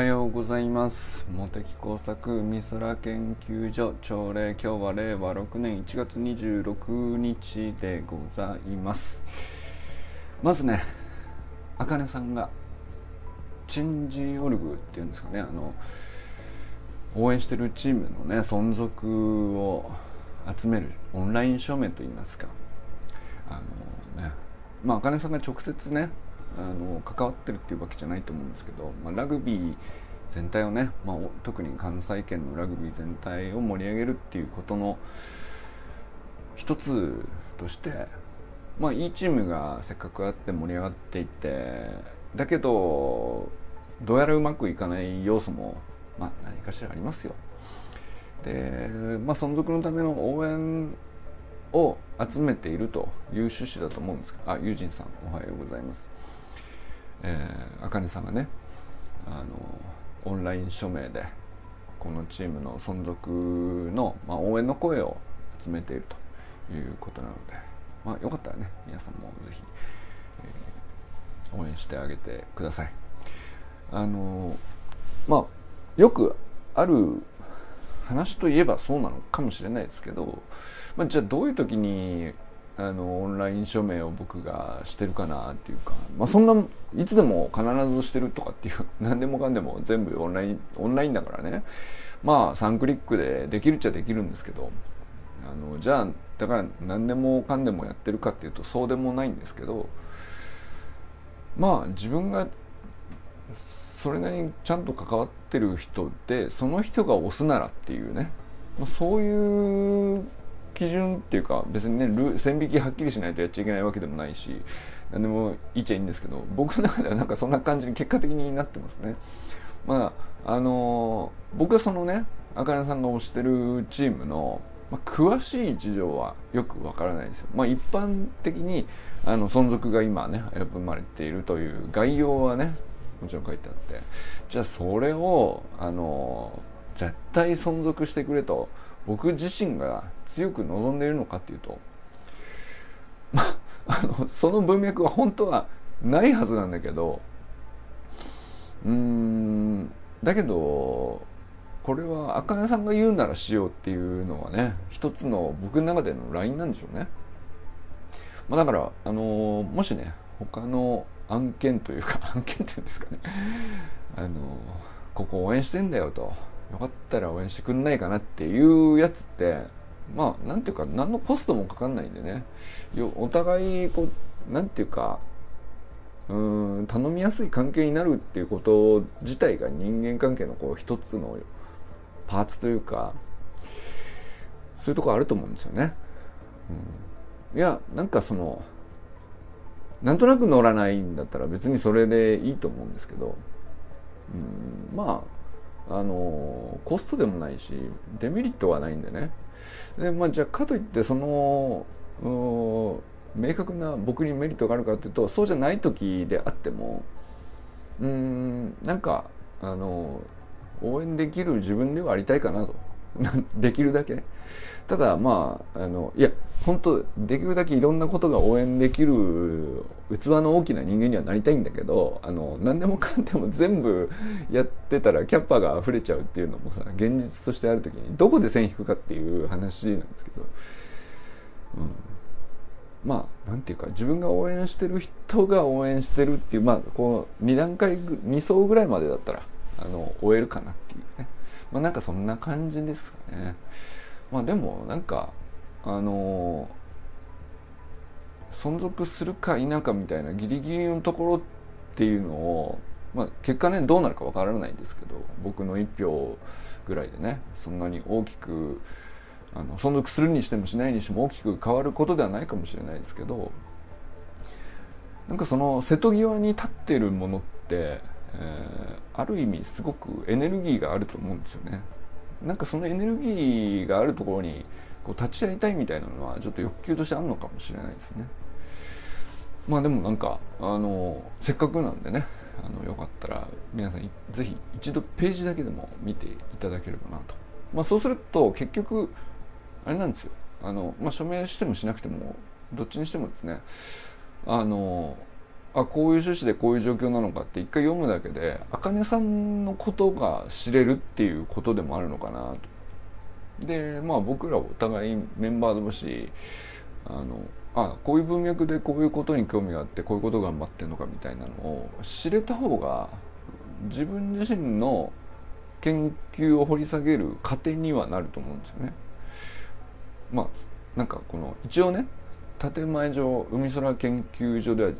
はようございます。茂木工作美空研究所朝礼今日は令和6年1月26日でございます。まずねあかねさんがチンジオルグっていうんですかね。あの応援してるチームのね存続を集めるオンライン署名といいますか。あのねまああかねさんが直接ねあの関わってるっていうわけじゃないと思うんですけど、まあ、ラグビー全体をね、まあ、特に関西圏のラグビー全体を盛り上げるっていうことの一つとしてまあいいチームがせっかくあって盛り上がっていてだけどどうやらうまくいかない要素も、まあ、何かしらありますよ。で、まあ、存続のための応援を集めているという趣旨だと思うんですあ、ユージンさんおはようございます。え、あかねさんがねあのオンライン署名でこのチームの存続の、まあ、応援の声を集めているということなので、まあ、よかったらね皆さんもぜひ、えー、応援してあげてください。あのまあよくある話といえばそうなのかもしれないですけど、まあ、じゃあどういう時にあのオンライン署名を僕がしてるかなっていうか、まあ、そんないつでも必ずしてるとかっていう 何でもかんでも全部オンラインオンラインだからね。まあ3クリックでできるっちゃできるんですけどあのじゃあだから何でもかんでもやってるかっていうとそうでもないんですけどまあ自分がそれなりにちゃんと関わってる人でその人が押すならっていうね。まそういう基準っていうか別にね線引きはっきりしないとやっちゃいけないわけでもないし何でも言っちゃいいんですけど僕の中ではなんかそんな感じに結果的になってますね。まああのー、僕はそのねあかねさんが推してるチームの、まあ、詳しい事情はよくわからないですよ。まあ、一般的にあの存続が今ね生まれているという概要はねもちろん書いてあってじゃあそれをあのー、絶対存続してくれと僕自身が強く望んでいるのかっていうと、まあのその文脈は本当はないはずなんだけどうーんだけどこれはあかねさんが言うならしようっていうのはね一つの僕の中でのラインなんでしょうね。まあ、だからあのもしね他の案件というか案件っていうんですかねあのここ応援してんだよとよかったら応援してくんないかなっていうやつってまあなんていうか何のコストもかかんないんでねお互いこうなんていうかうん頼みやすい関係になるっていうこと自体が人間関係のこう一つのパーツというかそういうとこあると思うんですよね。うん、いやなんかそのなんとなく乗らないんだったら別にそれでいいと思うんですけど、うん、まああのコストでもないしデメリットはないんでね。で、まあ、じゃあかといってその明確な僕にメリットがあるかっていうとそうじゃない時であってもうんなんかあの応援できる自分ではありたいかなと。できるだけ。ただまああのいや本当できるだけいろんなことが応援できる器の大きな人間にはなりたいんだけどあの何でもかんでも全部 やってたらキャッパーが溢れちゃうっていうのもさ現実としてある時にどこで線引くかっていう話なんですけど、うん、まあなんていうか自分が応援してる人が応援してるっていうまあこう2段階2層ぐらいまでだったらあの終えるかな。まあなんかそんな感じですかね。まあでもなんかあの存続するか否かみたいなギリギリのところっていうのを、まあ、結果ねどうなるかわからないんですけど僕の1票ぐらいでねそんなに大きくあの存続するにしてもしないにしても大きく変わることではないかもしれないですけどなんかその瀬戸際に立ってるものって、え、ある意味すごくエネルギーがあると思うんですよね。なんかそのエネルギーがあるところにこう立ち会いたいみたいなのはちょっと欲求としてあるのかもしれないですね。まあでもなんかあのせっかくなんでねあのよかったら皆さんぜひ一度ページだけでも見ていただければなと。まあそうすると結局あれなんですよ。あのまあ署名してもしなくてもどっちにしてもですねあのあこういう趣旨でこういう状況なのかって一回読むだけで茜さんのことが知れるっていうことでもあるのかなと。でまあ僕らお互いメンバー同士あのあこういう文脈でこういうことに興味があってこういうこと頑張ってるのかみたいなのを知れた方が自分自身の研究を掘り下げる糧にはなると思うんですよね。まあなんかこの一応ね建前上海空研究所では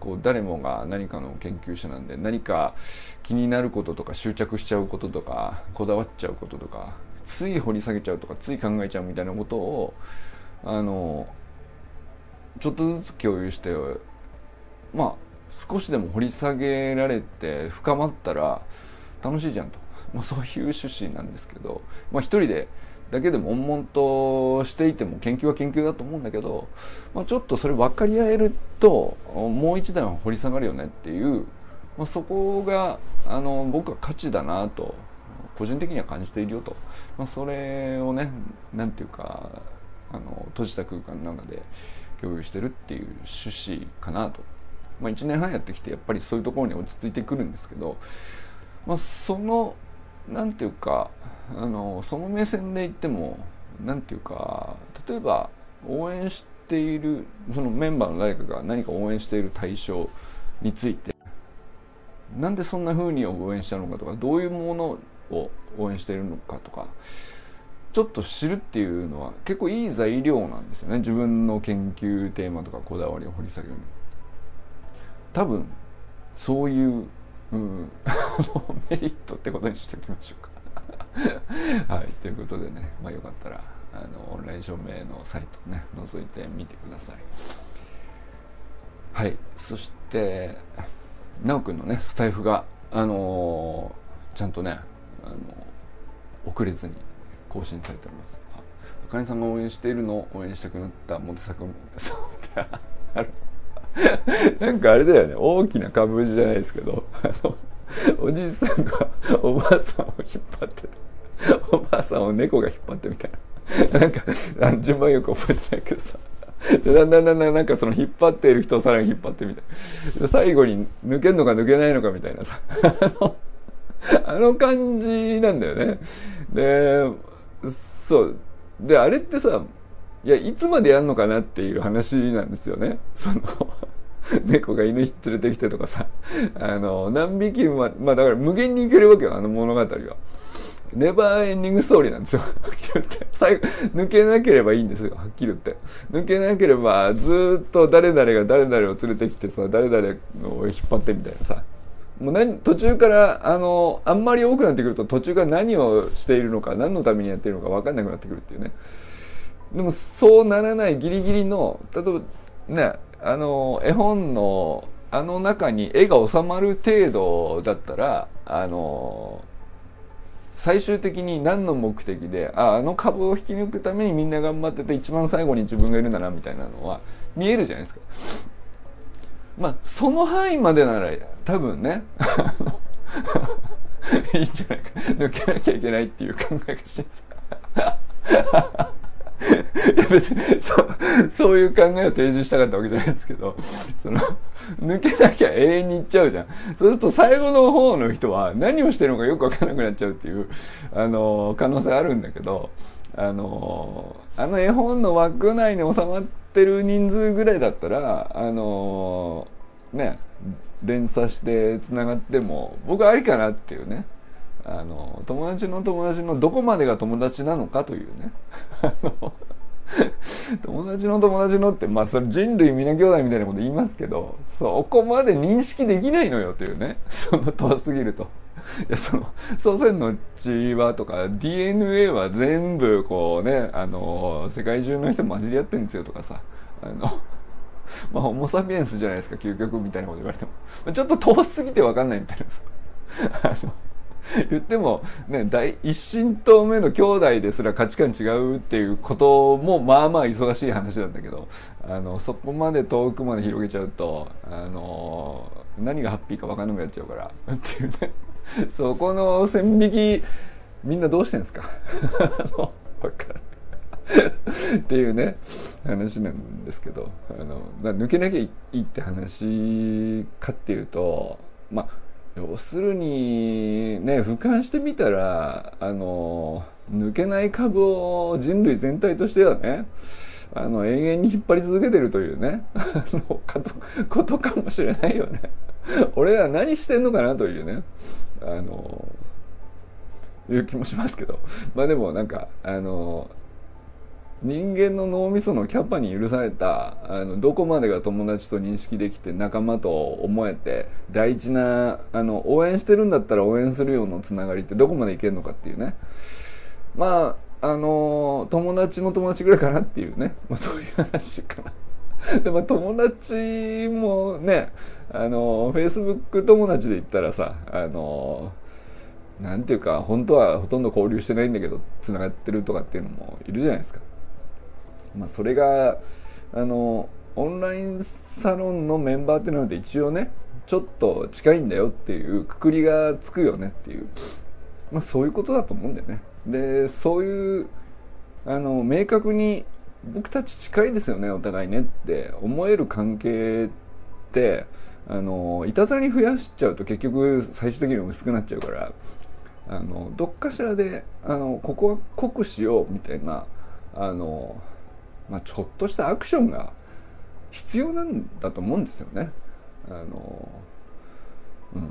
こう誰もが何かの研究者なんで何か気になることとか執着しちゃうこととかこだわっちゃうこととかつい掘り下げちゃうとかつい考えちゃうみたいなことをあのちょっとずつ共有してまあ少しでも掘り下げられて深まったら楽しいじゃんと、まあ、そういう趣旨なんですけど、まあ、一人でだけでも悶々としていても研究は研究だと思うんだけど、まあ、ちょっとそれ分かり合えるともう一段掘り下がるよねっていう、まあ、そこがあの僕は価値だなと個人的には感じているよと、まあ、それをね何て言うかあの閉じた空間の中で共有してるっていう趣旨かなと、まあ、1年半やってきてやっぱりそういうところに落ち着いてくるんですけど、まあ、その何ていうかあのその目線で言っても何ていうか例えば応援しているそのメンバーの誰かが何か応援している対象についてなんでそんな風に応援したのかとかどういうものを応援しているのかとかちょっと知るっていうのは結構いい材料なんですよね。自分の研究テーマとかこだわりを掘り下げるに多分そういううん、メリットってことにしておきましょうか。はい。ということでね、まあ、よかったらあのオンライン証明のサイトね覗いてみてください。はい。そして奈くんのねスタイフがあのー、ちゃんとねあの遅れずに更新されております。あかねさんが応援しているのを応援したくなったモテ作そうある。なんかあれだよね。大きな株じゃないですけどおじいさんがおばあさんを引っ張っておばあさんを猫が引っ張ってみたいな。なんかあの順番よく覚えてないけどさ。だんだんだんだんなんかその引っ張っている人をさらに引っ張ってみたいな。最後に抜けるのか抜けないのかみたいなさ。あの感じなんだよね。でそう。であれってさいやいつまでやんのかなっていう話なんですよね。その猫が犬連れてきてとかさ。あの何匹もまあだから無限にいけるわけよあの物語は。ネバーエンディングストーリーなんですよ。はっきり言って。最後抜けなければいいんですよはっきり言って。抜けなければずっと誰々が誰々を連れてきてさ誰々を引っ張ってみたいなさ。もう何途中からあのあんまり多くなってくると途中から何をしているのか何のためにやっているのか分かんなくなってくるっていうね。でもそうならないギリギリの例えばねあの絵本のあの中に絵が収まる程度だったらあの最終的に何の目的でああの株を引き抜くためにみんな頑張ってて一番最後に自分がいるんだなみたいなのは見えるじゃないですか。まあその範囲までなら多分ね いいんじゃないか抜けなきゃいけないっていう考えがしてさいや別にそそういう考えを提示したかったわけじゃないですけどその抜けなきゃ永遠にいっちゃうじゃん。そうすると最後の方の人は何をしてるのかよく分からなくなっちゃうっていうあの可能性あるんだけどあのあの絵本の枠内に収まってる人数ぐらいだったらあのね連鎖してつながっても僕ありかなっていうね。あの友達の友達のどこまでが友達なのかというね。友達の友達のってまあそれ人類皆兄弟みたいなこと言いますけどそこまで認識できないのよというね。その遠すぎると。いやその祖先の血はとか DNA は全部こうねあの世界中の人混じり合ってるんですよとかさ。あの まあホモ・サピエンスじゃないですか究極みたいなこと言われても。ちょっと遠すぎて分かんないみたいなあの 言っても、ね、第一神党目の兄弟ですら価値観違うっていうこともまあまあ忙しい話なんだけどあのそこまで遠くまで広げちゃうとあの何がハッピーか分かんなくなっちゃうからっていうね。そこの線引きみんなどうしてんですか？分かるっていうね話なんですけどあの抜けなきゃいいって話かっていうとまあ要するにね俯瞰してみたらあの抜けない株を人類全体としてはねあの永遠に引っ張り続けてるというねあのことかもしれないよね。俺ら何してんのかなというねあのいう気もしますけど。まあでもなんかあの人間の脳みそのキャパに許されたあのどこまでが友達と認識できて仲間と思えて大事なあの応援してるんだったら応援するようなつながりってどこまでいけるのかっていうねまああの友達の友達ぐらいかなっていうね、まあ、そういう話かな。でも友達もねあのフェイスブック友達で言ったらさあのなんていうか本当はほとんど交流してないんだけどつながってるとかっていうのもいるじゃないですか。まあ、それがあのオンラインサロンのメンバーっていうので一応ねちょっと近いんだよっていうくくりがつくよねっていう、まあ、そういうことだと思うんだよね。でそういうあの明確に僕たち近いですよねお互いねって思える関係ってあのいたずらに増やしちゃうと結局最終的に薄くなっちゃうからあのどっかしらであのここは濃くしようみたいなあの、まあ、ちょっとしたアクションが必要なんだと思うんですよね。あのうん、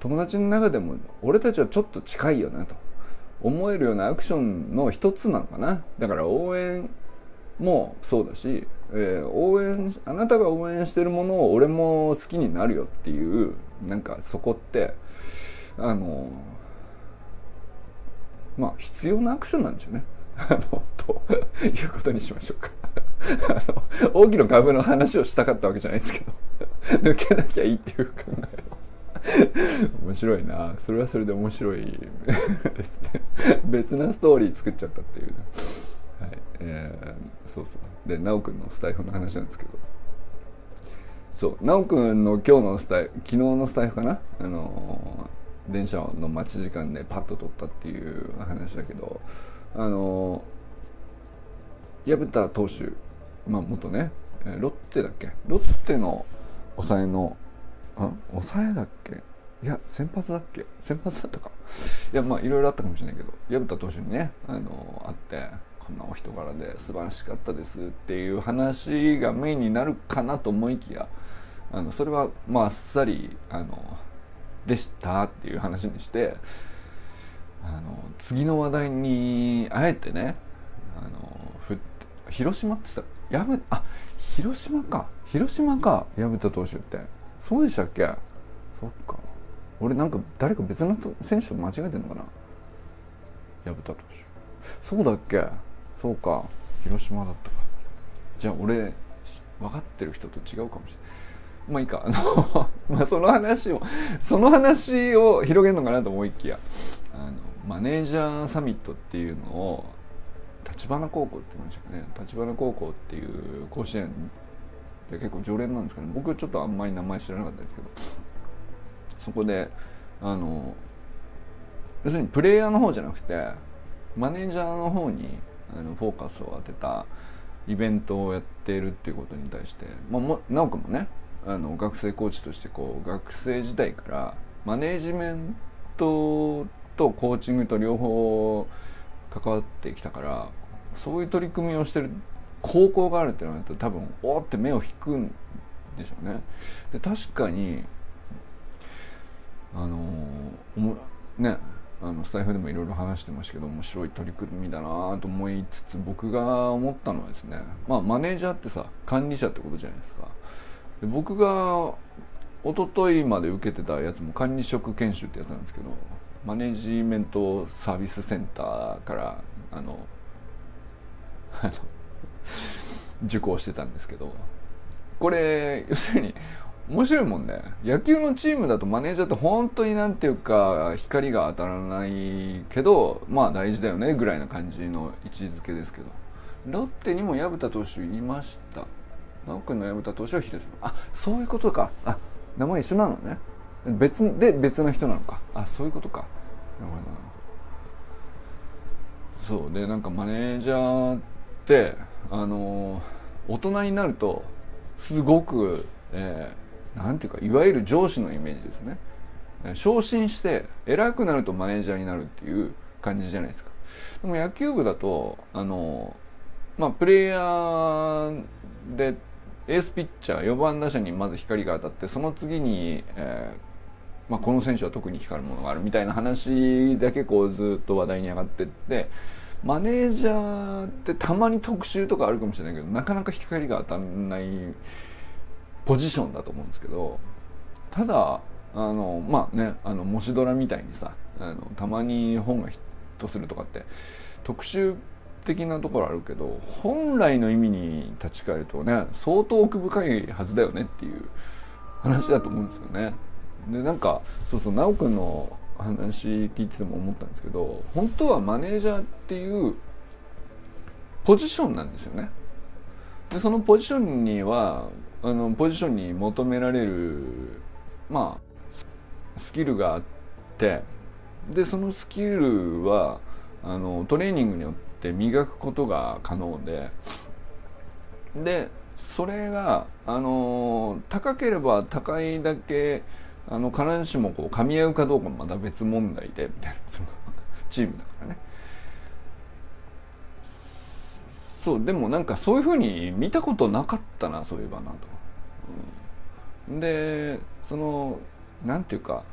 友達の中でも俺たちはちょっと近いよなと思えるようなアクションの一つなのかなだから応援もそうだし、えー、応援あなたが応援してるものを俺も好きになるよっていうなんかそこってあのまあ必要なアクションなんですよね。あのということにしましょうか。あの大きな株の話をしたかったわけじゃないですけど。抜けなきゃいいっていう考え。を面白いな。それはそれで面白いですね。別なストーリー作っちゃったっていうね。はい。えー、そうそう。で修くんのスタイフの話なんですけど。そう。修くんの今日のスタイフ昨日のスタイフかな？あのー、電車の待ち時間でパッと撮ったっていう話だけどあの、薮田投手まあ元ねロッテだっけ？ロッテの抑えのあ抑えだっけ？いや先発だっけ？先発だったか。いやまあいろいろあったかもしれないけど薮田投手にねあの会ってこんなお人柄で素晴らしかったですっていう話がメインになるかなと思いきやあのそれはまああっさりあのでしたっていう話にしてあの次の話題にあえてねあのふ広島って言ったらあ広島か。広島か薮田投手って。そうでしたっけ？そっか。俺なんか誰か別の選手と間違えてんのかな？薮田投手。そうだっけ？そうか。広島だったか。じゃあ俺分かってる人と違うかもしれない。まあいいか。あの まあその話をその話を広げるのかなと思いきや。あのマネージャーサミットっていうのを立花高校って言いましたかね。立花高校っていう甲子園で結構常連なんですかね僕ちょっとあんまり名前知らなかったですけどそこであの要するにプレイヤーの方じゃなくてマネージャーの方にあのフォーカスを当てたイベントをやっているっていうことに対して、まあ、も直くもねあの学生コーチとしてこう学生時代からマネージメントとコーチングと両方関わってきたからそういう取り組みをしてる高校があるっていうのは多分おって目を引くんでしょうね。で確かにあのねあのスタイフでもいろいろ話してましたけど面白い取り組みだなと思いつつ僕が思ったのはですねまあマネージャーってさ管理者ってことじゃないですか僕が一昨日まで受けてたやつも管理職研修ってやつなんですけどマネジメントサービスセンターからあの 受講してたんですけどこれ要するに面白いもんね。野球のチームだとマネージャーって本当になんていうか光が当たらないけどまあ大事だよねぐらいな感じの位置づけですけど。ロッテにも薮田投手いました。直君の薮田投手は広島あそういうことか。あ名前一緒なのね。別で別の人なのか。あそういうことか。なるほどそう。でなんかマネージャーっってあの大人になるとすごく、えー、なんていうかいわゆる上司のイメージですね。昇進して偉くなるとマネージャーになるっていう感じじゃないですか。でも野球部だとあのまあプレイヤーでエースピッチャー4番打者にまず光が当たってその次に、えーまあ、この選手は特に光るものがあるみたいな話だけこうずっと話題に上がってってマネージャーってたまに特集とかあるかもしれないけどなかなか光が当たらないポジションだと思うんですけどただあのまあねあの模試ドラみたいにさあのたまに本がヒットするとかって特集的なところあるけど本来の意味に立ち返るとね相当奥深いはずだよねっていう話だと思うんですよね。でなんかそうそう修くんの話聞いてても思ったんですけど本当はマネージャーっていうポジションなんですよね。でそのポジションにはあのポジションに求められるまあスキルがあってでそのスキルはあのトレーニングによって磨くことが可能ででそれがあの高ければ高いだけあの必ずしもこう噛み合うかどうかもまた別問題でみたいなそのチームだからね。そうでもなんかそういうふうに見たことなかったなそういえばなと、うん、でそのなんていうか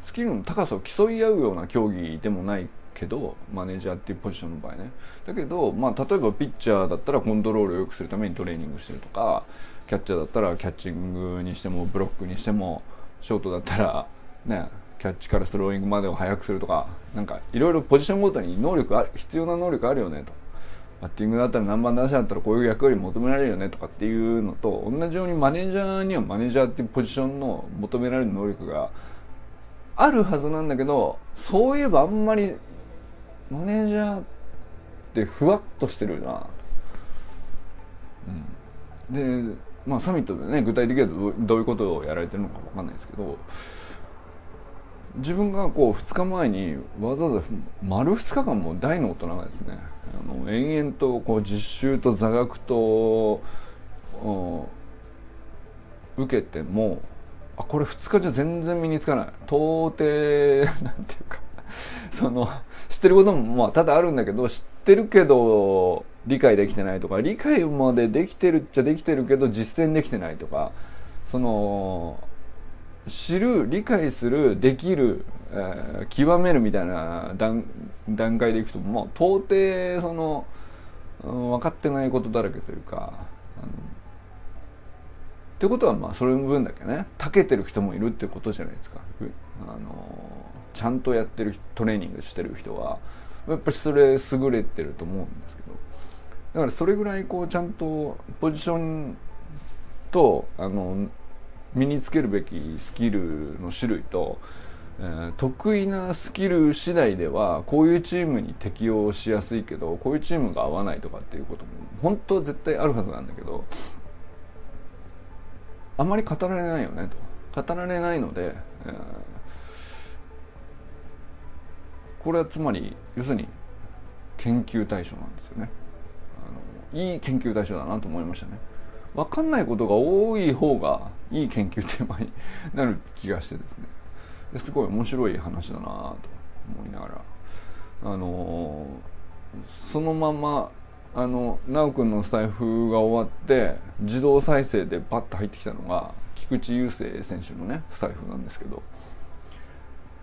スキルの高さを競い合うような競技でもないけどマネージャーっていうポジションの場合ね。だけど、まあ、例えばピッチャーだったらコントロールを良くするためにトレーニングしてるとかキャッチャーだったらキャッチングにしてもブロックにしてもショートだったらねキャッチからスローイングまでを速くするとかなんかいろいろポジションごとに能力あ必要な能力あるよねと。バッティングだったら何番打者だったらこういう役割求められるよねとかっていうのと同じようにマネージャーにはマネージャーっていうポジションの求められる能力があるはずなんだけどそういえばあんまりマネージャーってふわっとしてるな、うん、でまあサミットでね具体的にはどういうことをやられてるのか分かんないですけど自分がこう2日前にわざわざ丸2日間も大の大人がですねあの延々とこう実習と座学と受けてもあこれ2日じゃ全然身につかない。到底なんていうかその知ってることもまあ多々あるんだけど知ってるけど理解できてないとか理解までできてるっちゃできてるけど実践できてないとかその知る理解するできる、えー、極めるみたいな段段階でいくともう到底その、うん、分かってないことだらけというかあのってことはまあそれの分だけね長けてる人もいるってことじゃないですか。あのちゃんとやってるトレーニングしてる人はやっぱりそれ優れてると思うんですけど。だからそれぐらいこうちゃんとポジションとあの身につけるべきスキルの種類と、えー、得意なスキル次第ではこういうチームに適応しやすいけどこういうチームが合わないとかっていうことも本当は絶対あるはずなんだけどあまり語られないよねと。語られないので、えーこれはつまり要するに研究対象なんですよね。あのいい研究対象だなと思いましたね。分かんないことが多い方がいい研究テーマになる気がしてですね。ですごい面白い話だなと思いながら。あのそのままあの修くんのスタイフが終わって自動再生でバッと入ってきたのが菊池雄星選手のねスタイフなんですけど。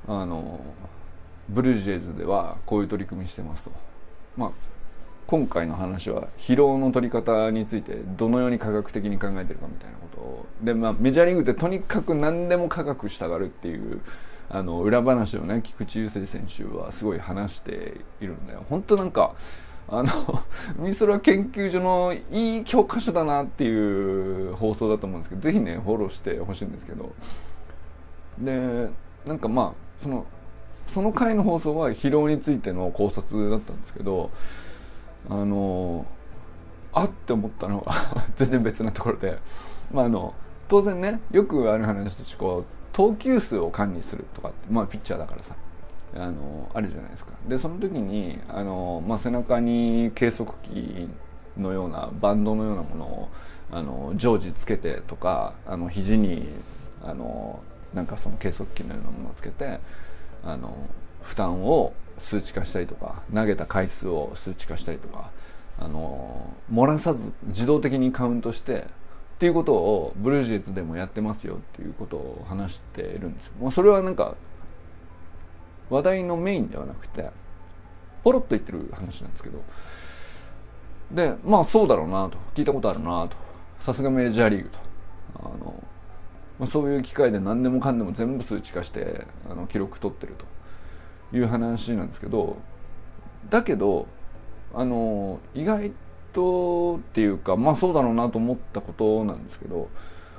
あのブルージェイズではこういう取り組みしてますと。まあ今回の話は疲労の取り方についてどのように科学的に考えてるかみたいなこと。をで、まあ、メジャーリーグってとにかく何でも科学したがるっていうあの裏話をね菊池雄星選手はすごい話しているんだよ。本当なんかあの ミソラ研究所のいい教科書だなっていう放送だと思うんですけどぜひねフォローしてほしいんですけど。でなんかまあそのその回の放送は疲労についての考察だったんですけどあのあって思ったのは 全然別なところで、まあ、あの当然ねよくある話としてこう投球数を管理するとかってまあピッチャーだからさあのあるじゃないですか。でその時にあの、まあ、背中に計測器のようなバンドのようなものをあの常時つけてとかあの肘にあのなんかその計測器のようなものをつけてあの負担を数値化したりとか投げた回数を数値化したりとかあの漏らさず自動的にカウントしてっていうことをブルージェイズでもやってますよっていうことを話しているんですよ。もうそれはなんか話題のメインではなくてポロッと言ってる話なんですけど。でまあそうだろうなと。聞いたことあるなと。さすがメジャーリーグと。あの、まあ、そういう機会で何でもかんでも全部数値化してあの記録取ってると。いう話なんですけどだけどあの意外とっていうかまあそうだろうなと思ったことなんですけど、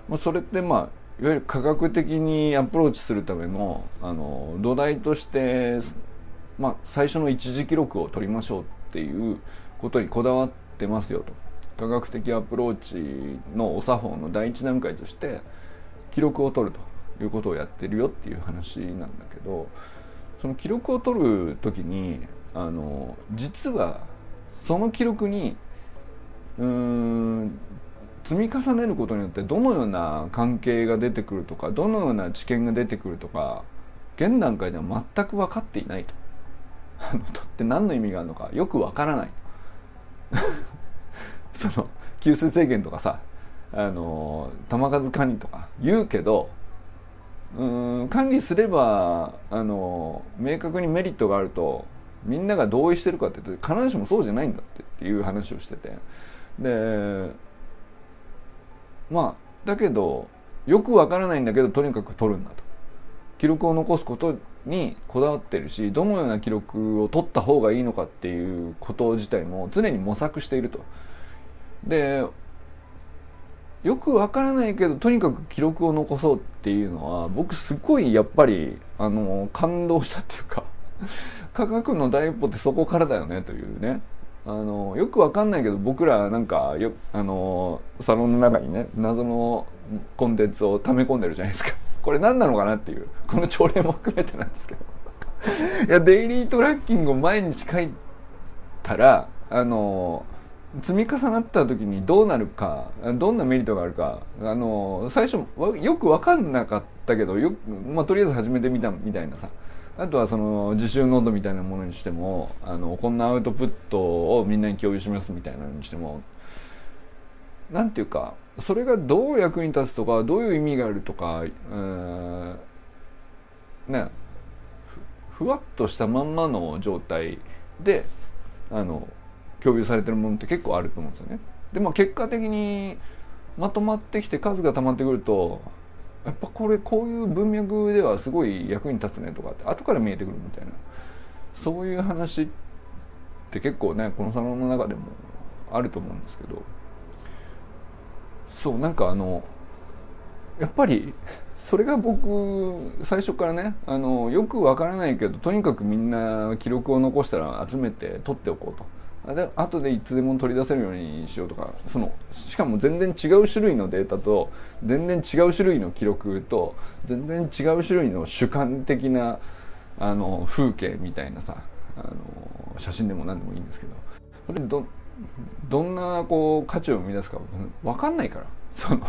まあ、それってまあいわゆる科学的にアプローチするためのあの土台として、まあ、最初の一時記録を取りましょうっていうことにこだわってますよと。科学的アプローチのお作法の第一段階として記録を取るということをやってるよっていう話なんだけどその記録を取る時にあの実はその記録にうーん積み重ねることによってどのような関係が出てくるとかどのような知見が出てくるとか現段階では全く分かっていないと。あのとって何の意味があるのかよく分からない その給水制限とかさあの球数管理とか言うけどうん管理すればあの明確にメリットがあるとみんなが同意してるかっていうと必ずしもそうじゃないんだってっていう話をしてて。でまあだけどよくわからないんだけどとにかく取るんだと。記録を残すことにこだわってるしどのような記録を取った方がいいのかっていうこと自体も常に模索していると。でよくわからないけどとにかく記録を残そうっていうのは僕すごいやっぱりあの感動したっていうか 科学の第一歩ってそこからだよねというね。あのよくわかんないけど僕らなんかよあのサロンの中にね謎のコンテンツを溜め込んでるじゃないですか。これ何なのかなっていうこの朝礼も含めてなんですけど。いやデイリートラッキングを毎日書いたらあの積み重なった時にどうなるかどんなメリットがあるかあの最初よく分かんなかったけどよ、まあ、とりあえず始めてみたみたいなさ。あとはその自習ノートみたいなものにしてもあのこんなアウトプットをみんなに共有しますみたいなのにしてもなんていうかそれがどう役に立つとかどういう意味があるとか、えー、ねふわっとしたまんまの状態であの共有されてるものって結構あると思うんですよね。でも結果的にまとまってきて数が溜まってくるとやっぱこれこういう文脈ではすごい役に立つねとかって後から見えてくるみたいなそういう話って結構ねこのサロンの中でもあると思うんですけどそうなんかあのやっぱりそれが僕最初からねあのよくわからないけどとにかくみんな記録を残したら集めて取っておこうと。で後でいつでも取り出せるようにしようとかそのしかも全然違う種類のデータと全然違う種類の記録と全然違う種類の主観的なあの風景みたいなさあの写真でも何でもいいんですけどそれどどんなこう価値を生み出すか分かんないから。その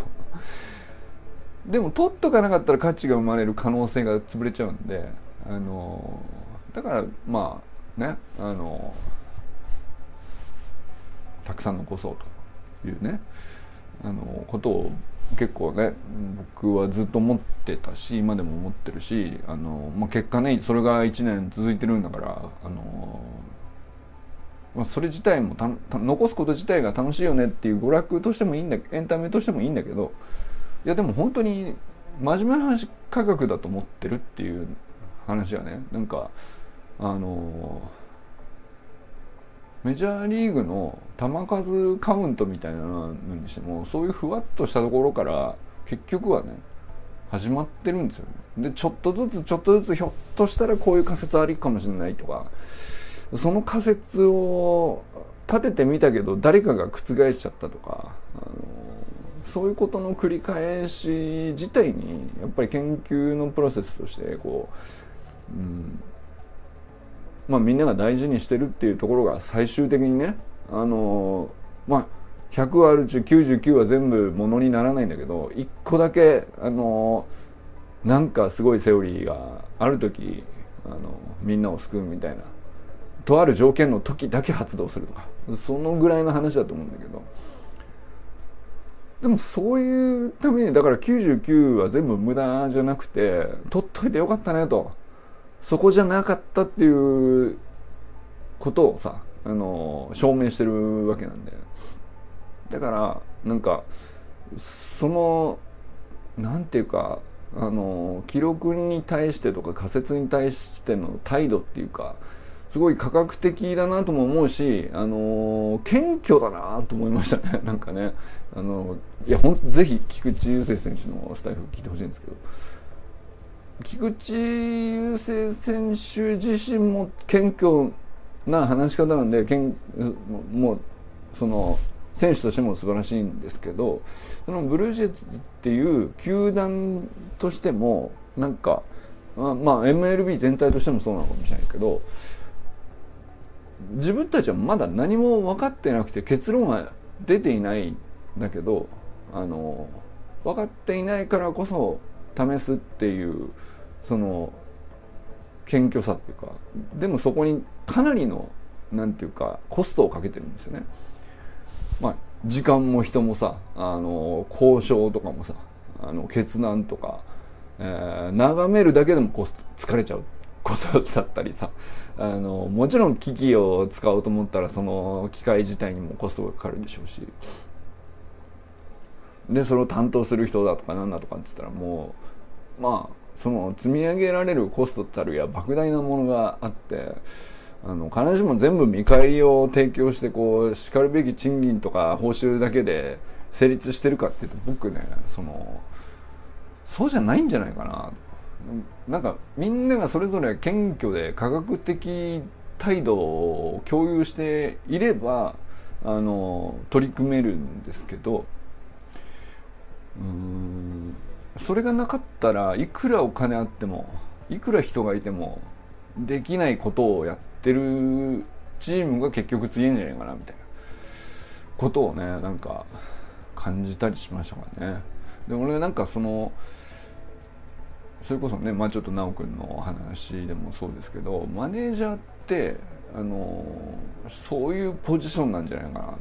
でも取っとかなかったら価値が生まれる可能性が潰れちゃうんであのだからまあねあのたくさん残そうというねあのことを結構ね僕はずっと思ってたし今でも思ってるしあの、まあ、結果ねそれが1年続いてるんだからあの、まあ、それ自体も残すこと自体が楽しいよねっていう娯楽としてもいいんだエンタメとしてもいいんだけどいやでも本当に真面目な話科学だと思ってるっていう話はねなんかあのメジャーリーグの球数カウントみたいなのにしてもそういうふわっとしたところから結局はね始まってるんですよね。でちょっとずつちょっとずつひょっとしたらこういう仮説ありかもしれないとかその仮説を立ててみたけど誰かが覆しちゃったとかあのそういうことの繰り返し自体にやっぱり研究のプロセスとしてこう、うんまあ、みんなが大事にしてるっていうところが最終的にねあのまあ100あるうち99は全部ものにならないんだけど1個だけあのなんかすごいセオリーがある時あのみんなを救うみたいなとある条件の時だけ発動するとかそのぐらいの話だと思うんだけど。でもそういうためにだから99は全部無駄じゃなくて取っといてよかったねと。そこじゃなかったっていうことをさあの証明してるわけなんでだからなんかそのなんていうかあの記録に対してとか仮説に対しての態度っていうかすごい科学的だなとも思うし、あの謙虚だなと思いましたね。なんかね。あのいやほんぜひ菊池雄星選手のスタイフ聞いてほしいんですけど。菊池雄星選手自身も謙虚な話し方なんでけんもうその選手としても素晴らしいんですけどそのブルージェイズっていう球団としてもなんかまあ MLB 全体としてもそうなのかもしれないけど自分たちはまだ何も分かってなくて結論は出ていないんだけどあの分かっていないからこそ試すっていうその謙虚さっていうかでもそこにかなりのなんていうかコストをかけてるんですよね。まあ時間も人もさあの交渉とかもさあの決断とか、えー、眺めるだけでもコスト疲れちゃうことだったりさあのもちろん機器を使おうと思ったらその機械自体にもコストがかかるでしょうしでそれを担当する人だとかなんだとかって言ったらもうまあその積み上げられるコストたるや莫大なものがあってあの必ずしも全部見返りを提供してこうしかるべき賃金とか報酬だけで成立してるかっていうと僕ねそのそうじゃないんじゃないかな。なんかみんながそれぞれ謙虚で科学的態度を共有していればあの取り組めるんですけどうんそれがなかったらいくらお金あってもいくら人がいてもできないことをやってるチームが結局強いんじゃないかなみたいなことをねなんか感じたりしましたからね。で俺なんかそのそれこそね、まあ、ちょっと奈くんの話でもそうですけどマネージャーってあのそういうポジションなんじゃないかな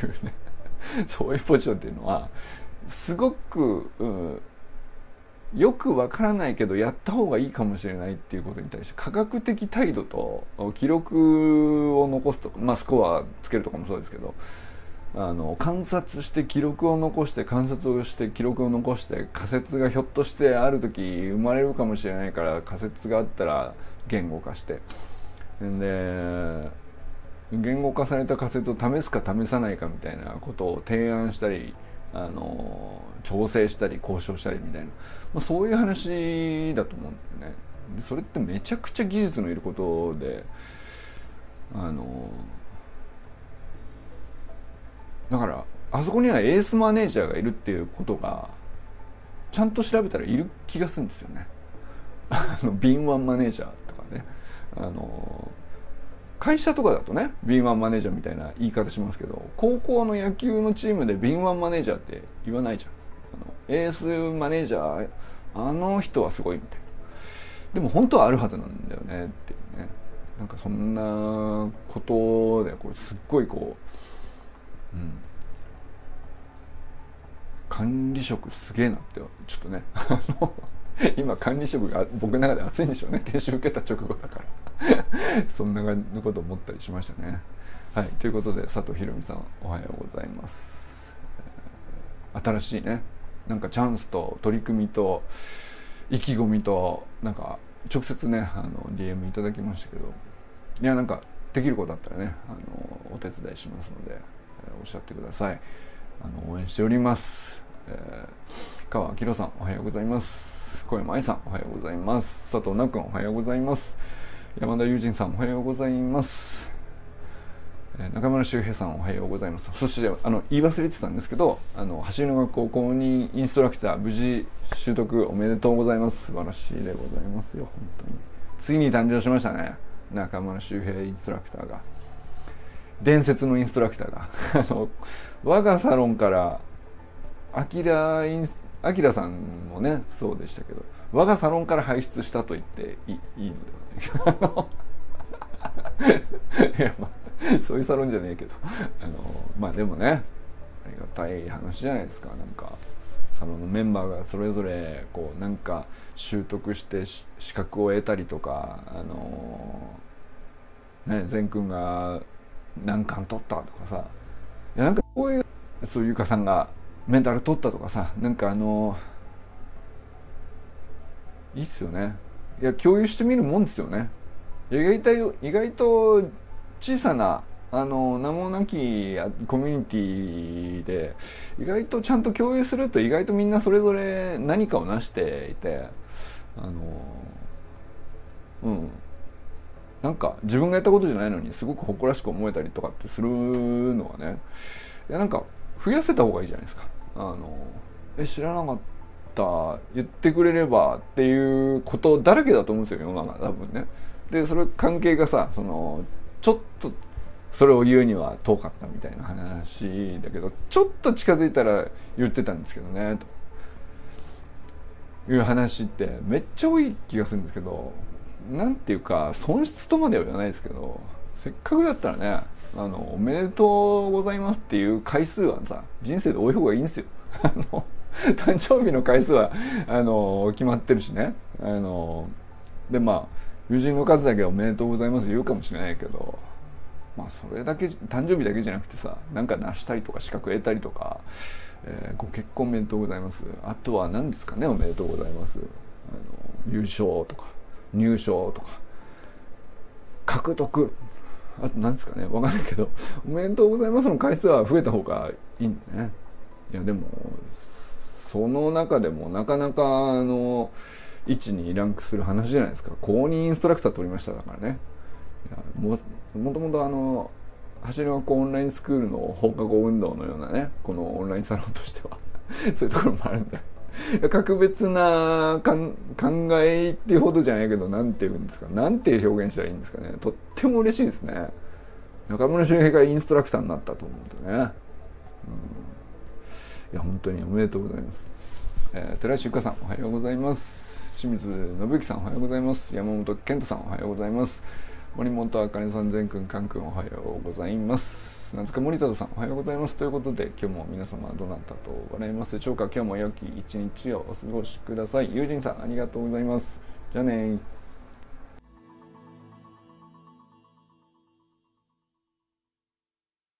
というねそういうポジションっていうのはすごく、うん、よくわからないけどやった方がいいかもしれないっていうことに対して科学的態度と記録を残すとか、まあ、スコアつけるとかもそうですけどあの観察して記録を残して観察をして記録を残して仮説がひょっとしてある時生まれるかもしれないから仮説があったら言語化して。で言語化された仮説を試すか試さないかみたいなことを提案したりあの調整したり交渉したりみたいな、まあ、そういう話だと思うんだよね。それってめちゃくちゃ技術のいることであのだからあそこにはエースマネージャーがいるっていうことがちゃんと調べたらいる気がするんですよね。あの敏腕マネージャーとかねあの会社とかだとね敏腕マネージャーみたいな言い方しますけど高校の野球のチームで敏腕マネージャーって言わないじゃん。あのエースマネージャーあの人はすごいみたいな。でも本当はあるはずなんだよねっていうね。なんかそんなことでこうすっごいこううん、管理職すげえなってちょっとね。あの今管理職が僕の中で熱いんでしょうね。研修受けた直後だから。そんな感じのこと思ったりしましたね。はい。ということで佐藤ひろみさんおはようございます、新しいねなんかチャンスと取り組みと意気込みとなんか直接ねあの DM いただきましたけどいやなんかできることだったらねあのお手伝いしますのでえおっしゃってください。あの応援しております、えー、川明さんおはようございます。小山愛さんおはようございます。佐藤奈君おはようございます。山田友人さんおはようございます。中村修平さんおはようございます。そしてあの言い忘れてたんですけどあの走りの学校公認インストラクター無事習得おめでとうございます。素晴らしいでございますよ。本当に。ついに誕生しましたね。中村修平インストラクターが。伝説のインストラクターが。あの我がサロンからアキラインスアキラさんもねそうでしたけど我がサロンから輩出したと言っていいいのではないか いやまあそういうサロンじゃねえけど。あのまあでもねありがたい話じゃないですか。なんかサロンのメンバーがそれぞれこうなんか習得して資格を得たりとかあのね善くんが何冠取ったとかさ。いやなんかこういうそういうゆかさんがメンタル取ったとかさなんかあのいいっすよね。いや共有してみるもんですよね。意外と意外と小さなあの名もなきコミュニティで意外とちゃんと共有すると意外とみんなそれぞれ何かを成していてあのうん。なんか自分がやったことじゃないのにすごく誇らしく思えたりとかってするのはね。いやなんか増やせた方がいいじゃないですか。あのえ知らなかった言ってくれればっていうことだらけだと思うんですよ世の中多分ね。でそれ関係がさそのちょっとそれを言うには遠かったみたいな話だけどちょっと近づいたら言ってたんですけどねという話ってめっちゃ多い気がするんですけどなんていうか損失とまでは言わないですけどせっかくだったらねあのおめでとうございますっていう回数はさ人生で多い方がいいんですよ。あの誕生日の回数はあの決まってるしね。あのでまあ友人の数だけおめでとうございます言うかもしれないけどまあそれだけ誕生日だけじゃなくてさなんか成したりとか資格得たりとか、えー、ご結婚おめでとうございます。あとは何ですかねおめでとうございます。あの優勝とか入賞とか。獲得。あと何ですかね。わかんないけど。おめでとうございますの回数は増えた方がいいんだね。いやでもその中でもなかなかあの位置にランクする話じゃないですか。公認インストラクター取りましただからね。いやももともとあの走り学校オンラインスクールの放課後運動のようなねこのオンラインサロンとしては。そういうところもあるんで。格別な考えっていうほどじゃないけど何て言うんですか。何て表現したらいいんですかね。とっても嬉しいですね。中村周平がインストラクターになったと思うとね、うん、いや本当におめでとうございます、えー、寺石ゆかさんおはようございます。清水信之さんおはようございます。山本健太さんおはようございます。森本あかねさん善くんかんくんおはようございます。なんつか森田さんおはようございます。ということで今日も皆様どなたと笑いますでしょうか？今日も良き一日をお過ごしください。友人さんありがとうございます。じゃあね